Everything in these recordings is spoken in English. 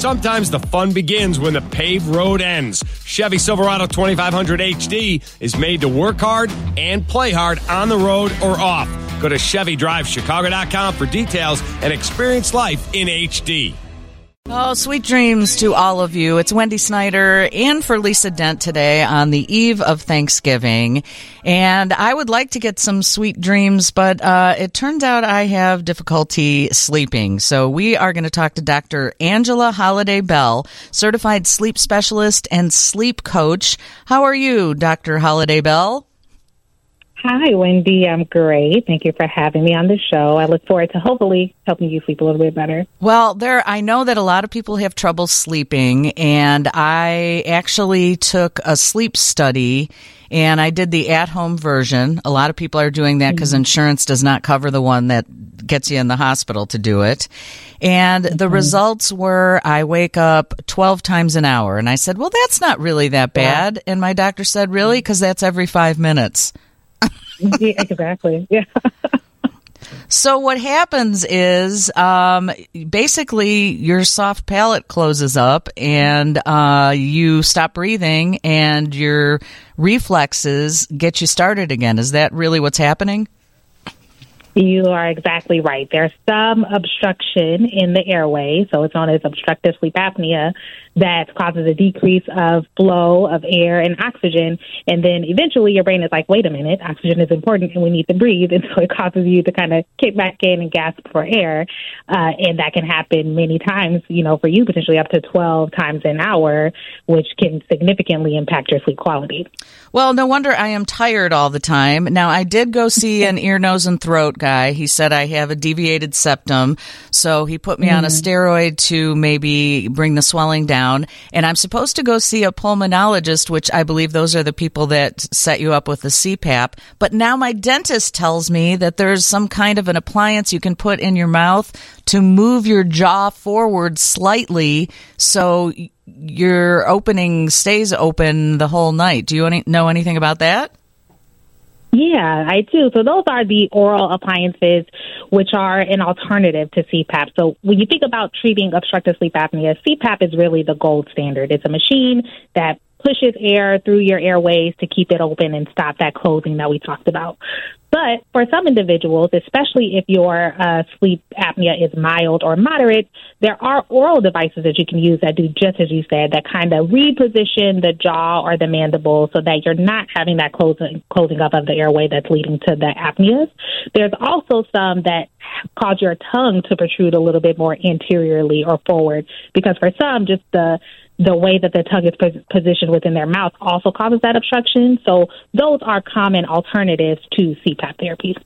Sometimes the fun begins when the paved road ends. Chevy Silverado 2500 HD is made to work hard and play hard on the road or off. Go to ChevyDriveChicago.com for details and experience life in HD. Oh, sweet dreams to all of you. It's Wendy Snyder and for Lisa Dent today on the eve of Thanksgiving. And I would like to get some sweet dreams, but uh, it turns out I have difficulty sleeping. So we are going to talk to Dr. Angela Holiday Bell, certified sleep specialist and sleep coach. How are you, Dr. Holiday Bell? Hi, Wendy. I'm great. Thank you for having me on the show. I look forward to hopefully helping you sleep a little bit better. Well, there I know that a lot of people have trouble sleeping and I actually took a sleep study and I did the at-home version. A lot of people are doing that because mm-hmm. insurance does not cover the one that gets you in the hospital to do it. And the mm-hmm. results were I wake up 12 times an hour and I said, "Well, that's not really that bad." Yeah. And my doctor said, "Really? Because that's every 5 minutes." Exactly. Yeah. So what happens is, um, basically, your soft palate closes up, and uh, you stop breathing, and your reflexes get you started again. Is that really what's happening? You are exactly right. There's some obstruction in the airway, so it's known as obstructive sleep apnea, that causes a decrease of flow of air and oxygen. And then eventually your brain is like, wait a minute, oxygen is important and we need to breathe. And so it causes you to kind of kick back in and gasp for air. Uh, and that can happen many times, you know, for you potentially up to 12 times an hour, which can significantly impact your sleep quality. Well, no wonder I am tired all the time. Now, I did go see an ear, nose, and throat guy. He said I have a deviated septum. So he put me mm. on a mm. steroid to maybe bring the swelling down down and I'm supposed to go see a pulmonologist, which I believe those are the people that set you up with the CPAP. But now my dentist tells me that there's some kind of an appliance you can put in your mouth to move your jaw forward slightly so your opening stays open the whole night. Do you know anything about that? Yeah, I do. So those are the oral appliances, which are an alternative to CPAP. So when you think about treating obstructive sleep apnea, CPAP is really the gold standard. It's a machine that pushes air through your airways to keep it open and stop that closing that we talked about. But for some individuals, especially if your uh, sleep apnea is mild or moderate, there are oral devices that you can use that do just as you said, that kind of reposition the jaw or the mandible so that you're not having that closing closing up of the airway that's leading to the apneas. There's also some that cause your tongue to protrude a little bit more anteriorly or forward because for some, just the the way that the tongue is positioned within their mouth also causes that obstruction. So those are common alternatives to CPAP therapies.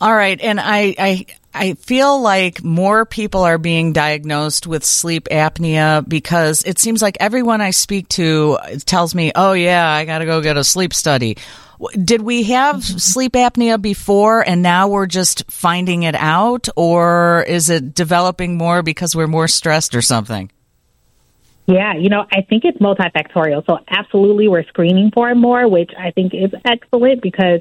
All right, and I, I I feel like more people are being diagnosed with sleep apnea because it seems like everyone I speak to tells me, "Oh yeah, I got to go get a sleep study." Did we have sleep apnea before and now we're just finding it out or is it developing more because we're more stressed or something? Yeah, you know, I think it's multifactorial. So absolutely we're screening for it more, which I think is excellent because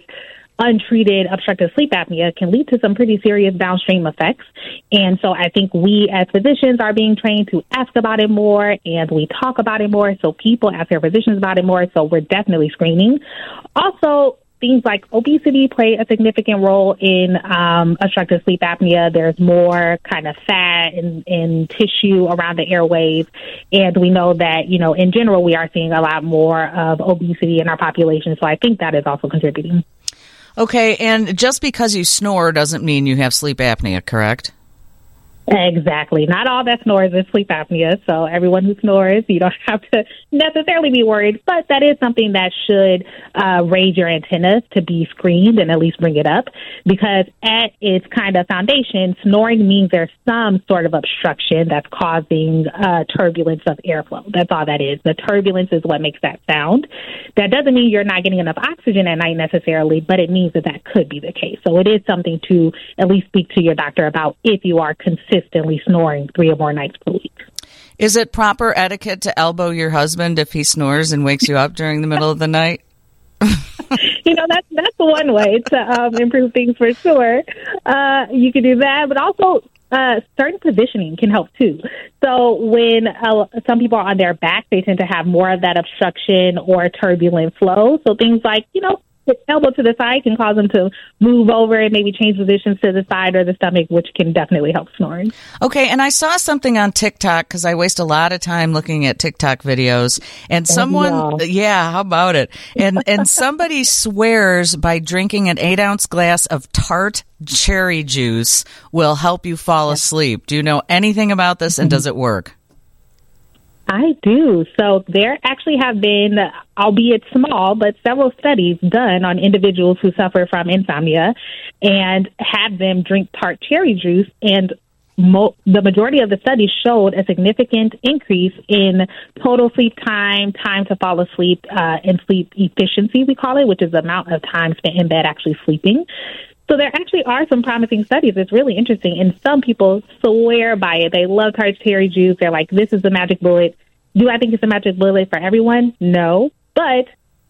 untreated obstructive sleep apnea can lead to some pretty serious downstream effects. And so I think we as physicians are being trained to ask about it more and we talk about it more. So people ask their physicians about it more. So we're definitely screening. Also, things like obesity play a significant role in um, obstructive sleep apnea. There's more kind of fat and, and tissue around the airways. And we know that, you know, in general, we are seeing a lot more of obesity in our population. So I think that is also contributing. Okay. And just because you snore doesn't mean you have sleep apnea, correct? Exactly. Not all that snores is sleep apnea. So everyone who snores, you don't have to necessarily be worried, but that is something that should uh, raise your antennas to be screened and at least bring it up because at its kind of foundation, snoring means there's some sort of obstruction that's causing uh, turbulence of airflow. That's all that is. The turbulence is what makes that sound. That doesn't mean you're not getting enough oxygen at night necessarily, but it means that that could be the case. So it is something to at least speak to your doctor about if you are consistent consistently snoring three or more nights per week. Is it proper etiquette to elbow your husband if he snores and wakes you up during the middle of the night? you know that's that's one way to um, improve things for sure. Uh, you can do that, but also uh, certain positioning can help too. So when uh, some people are on their back, they tend to have more of that obstruction or turbulent flow. So things like, you know, elbow to the side can cause them to move over and maybe change positions to the side or the stomach, which can definitely help snoring. Okay, and I saw something on TikTok because I waste a lot of time looking at TikTok videos, and someone, yeah, yeah how about it? And and somebody swears by drinking an eight ounce glass of tart cherry juice will help you fall asleep. Do you know anything about this, and does it work? I do. So there actually have been, albeit small, but several studies done on individuals who suffer from insomnia and had them drink tart cherry juice and Mo- the majority of the studies showed a significant increase in total sleep time, time to fall asleep, uh, and sleep efficiency, we call it, which is the amount of time spent in bed actually sleeping. So there actually are some promising studies. It's really interesting. And some people swear by it. They love cherry juice. They're like, this is the magic bullet. Do I think it's a magic bullet for everyone? No. But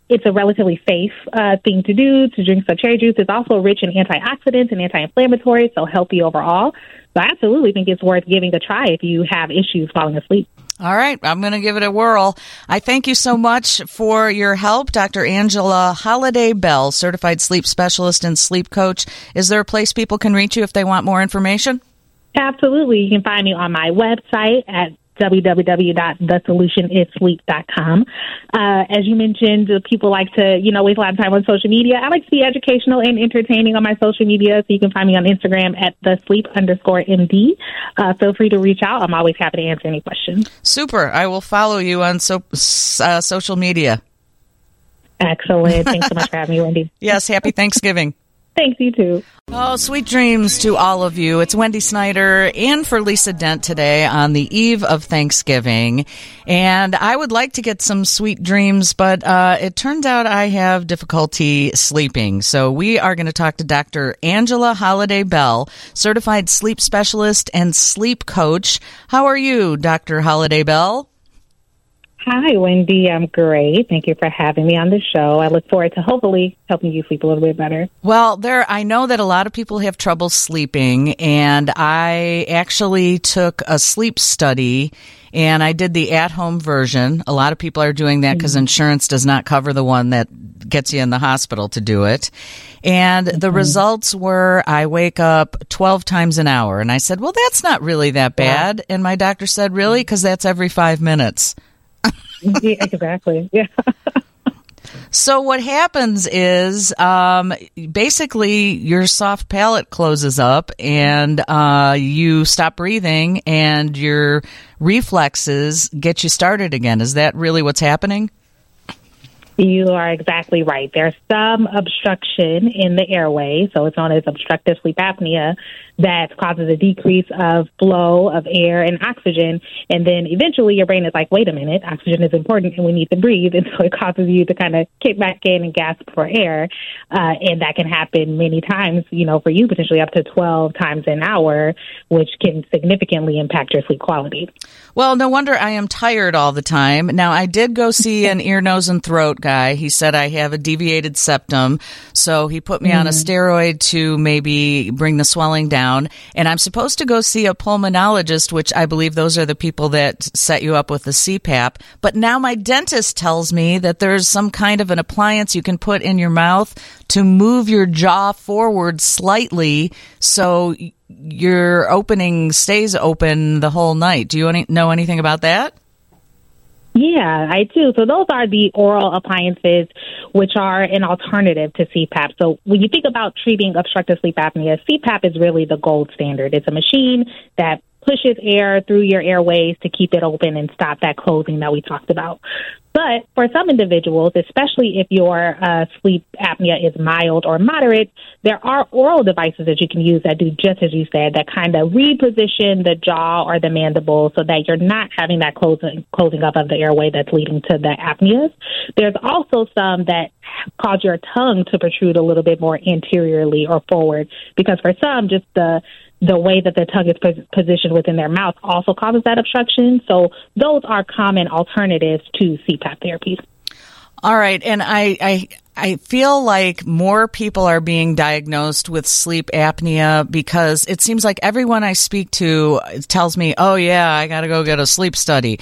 it's a relatively safe uh, thing to do to drink some cherry juice. It's also rich in antioxidants and anti-inflammatories, so healthy overall. So I absolutely think it's worth giving a try if you have issues falling asleep. All right, I'm going to give it a whirl. I thank you so much for your help, Dr. Angela Holiday Bell, certified sleep specialist and sleep coach. Is there a place people can reach you if they want more information? Absolutely. You can find me on my website at www.thesolutionissleep.com. Uh, as you mentioned, people like to, you know, waste a lot of time on social media. I like to be educational and entertaining on my social media, so you can find me on Instagram at the sleep underscore MD. Uh, feel free to reach out. I'm always happy to answer any questions. Super. I will follow you on so, uh, social media. Excellent. Thanks so much for having me, Wendy. yes. Happy Thanksgiving. Thanks, you too. Oh, sweet dreams to all of you. It's Wendy Snyder and for Lisa Dent today on the eve of Thanksgiving. And I would like to get some sweet dreams, but uh, it turns out I have difficulty sleeping. So we are going to talk to Dr. Angela Holiday Bell, certified sleep specialist and sleep coach. How are you, Dr. Holiday Bell? Hi, Wendy. I'm great. Thank you for having me on the show. I look forward to hopefully helping you sleep a little bit better. Well, there, I know that a lot of people have trouble sleeping, and I actually took a sleep study and I did the at home version. A lot of people are doing that because mm-hmm. insurance does not cover the one that gets you in the hospital to do it. And mm-hmm. the results were I wake up 12 times an hour. And I said, well, that's not really that bad. Yeah. And my doctor said, really? Because that's every five minutes yeah, exactly. Yeah. So what happens is, um, basically, your soft palate closes up, and uh, you stop breathing, and your reflexes get you started again. Is that really what's happening? You are exactly right. There's some obstruction in the airway, so it's known as obstructive sleep apnea, that causes a decrease of flow of air and oxygen. And then eventually your brain is like, wait a minute, oxygen is important and we need to breathe. And so it causes you to kind of kick back in and gasp for air. Uh, and that can happen many times, you know, for you potentially up to 12 times an hour, which can significantly impact your sleep quality. Well, no wonder I am tired all the time. Now, I did go see an ear, nose, and throat guy. He said I have a deviated septum. So he put me mm-hmm. on a mm-hmm. steroid to maybe bring the swelling down down, and I'm supposed to go see a pulmonologist, which I believe those are the people that set you up with the CPAP. But now my dentist tells me that there's some kind of an appliance you can put in your mouth to move your jaw forward slightly so your opening stays open the whole night. Do you know anything about that? Yeah, I do. So those are the oral appliances, which are an alternative to CPAP. So when you think about treating obstructive sleep apnea, CPAP is really the gold standard. It's a machine that pushes air through your airways to keep it open and stop that closing that we talked about. But for some individuals, especially if your uh, sleep apnea is mild or moderate, there are oral devices that you can use that do just as you said, that kind of reposition the jaw or the mandible so that you're not having that closing closing up of the airway that's leading to the apneas. There's also some that cause your tongue to protrude a little bit more anteriorly or forward because for some, just the the way that the tongue is positioned within their mouth also causes that obstruction. So those are common alternatives to CPAP therapies. All right, and I, I I feel like more people are being diagnosed with sleep apnea because it seems like everyone I speak to tells me, "Oh yeah, I got to go get a sleep study."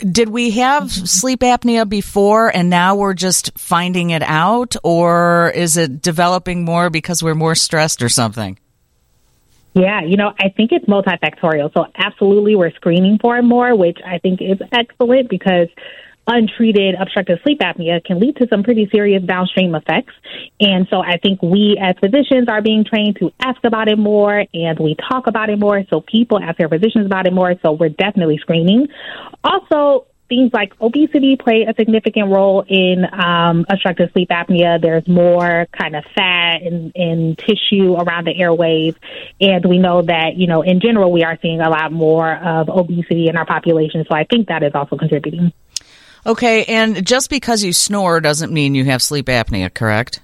Did we have sleep apnea before and now we're just finding it out or is it developing more because we're more stressed or something? Yeah, you know, I think it's multifactorial. So absolutely we're screening for it more, which I think is excellent because untreated obstructive sleep apnea can lead to some pretty serious downstream effects. And so I think we as physicians are being trained to ask about it more and we talk about it more. So people ask their physicians about it more. So we're definitely screening. Also, things like obesity play a significant role in um, obstructive sleep apnea. There's more kind of fat and, and tissue around the airways. And we know that, you know, in general, we are seeing a lot more of obesity in our population. So I think that is also contributing. Okay, and just because you snore doesn't mean you have sleep apnea, correct?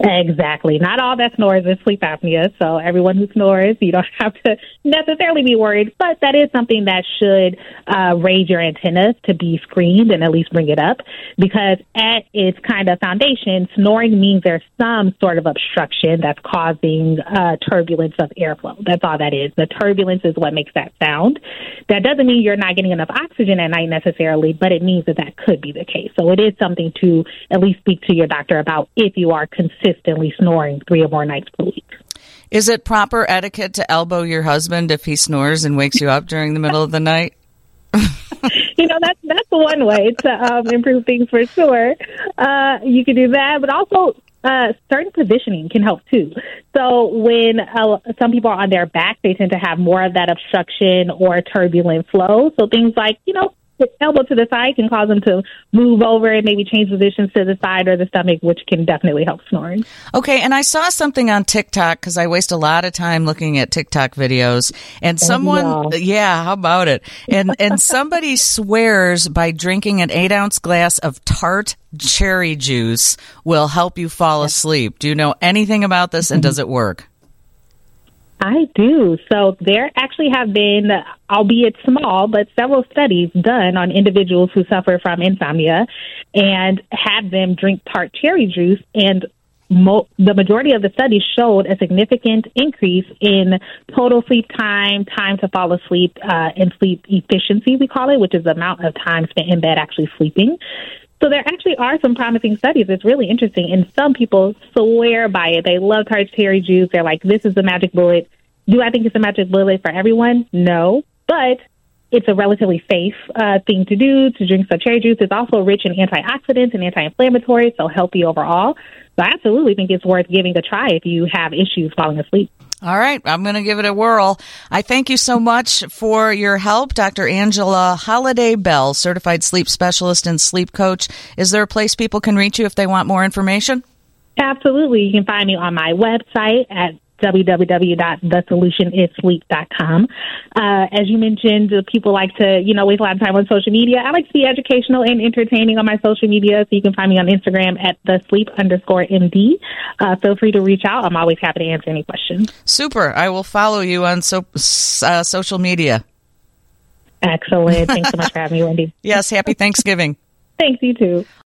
Exactly. Not all that snores is sleep apnea. So everyone who snores, you don't have to necessarily be worried, but that is something that should uh, raise your antennas to be screened and at least bring it up because at its kind of foundation, snoring means there's some sort of obstruction that's causing uh, turbulence of airflow. That's all that is. The turbulence is what makes that sound. That doesn't mean you're not getting enough oxygen at night necessarily, but it means that that could be the case. So it is something to at least speak to your doctor about if you are consistent consistently snoring three or more nights per week. Is it proper etiquette to elbow your husband if he snores and wakes you up during the middle of the night? you know that's that's one way to um, improve things for sure. Uh, you can do that, but also uh, certain positioning can help too. So when uh, some people are on their back, they tend to have more of that obstruction or turbulent flow. So things like you know elbow to the side can cause them to move over and maybe change positions to the side or the stomach, which can definitely help snoring. Okay, and I saw something on TikTok because I waste a lot of time looking at TikTok videos, and oh, someone, yeah, how about it? And and somebody swears by drinking an eight ounce glass of tart cherry juice will help you fall asleep. Do you know anything about this, and does it work? I do. So there actually have been, albeit small, but several studies done on individuals who suffer from insomnia and have them drink tart cherry juice and Mo- the majority of the studies showed a significant increase in total sleep time, time to fall asleep, uh, and sleep efficiency, we call it, which is the amount of time spent in bed actually sleeping. So there actually are some promising studies. It's really interesting. And some people swear by it. They love tart cherry juice. They're like, this is the magic bullet. Do I think it's a magic bullet for everyone? No. But it's a relatively safe uh, thing to do to drink some cherry juice. It's also rich in antioxidants and anti-inflammatory, so healthy overall. So I absolutely think it's worth giving a try if you have issues falling asleep. All right, I'm going to give it a whirl. I thank you so much for your help, Dr. Angela Holiday Bell, certified sleep specialist and sleep coach. Is there a place people can reach you if they want more information? Absolutely. You can find me on my website at www.thesolutionissleep.com. Uh, as you mentioned, people like to, you know, waste a lot of time on social media. I like to be educational and entertaining on my social media, so you can find me on Instagram at the sleep underscore MD. Uh, feel free to reach out. I'm always happy to answer any questions. Super. I will follow you on so, uh, social media. Excellent. Thanks so much for having me, Wendy. yes. Happy Thanksgiving. Thanks, you too.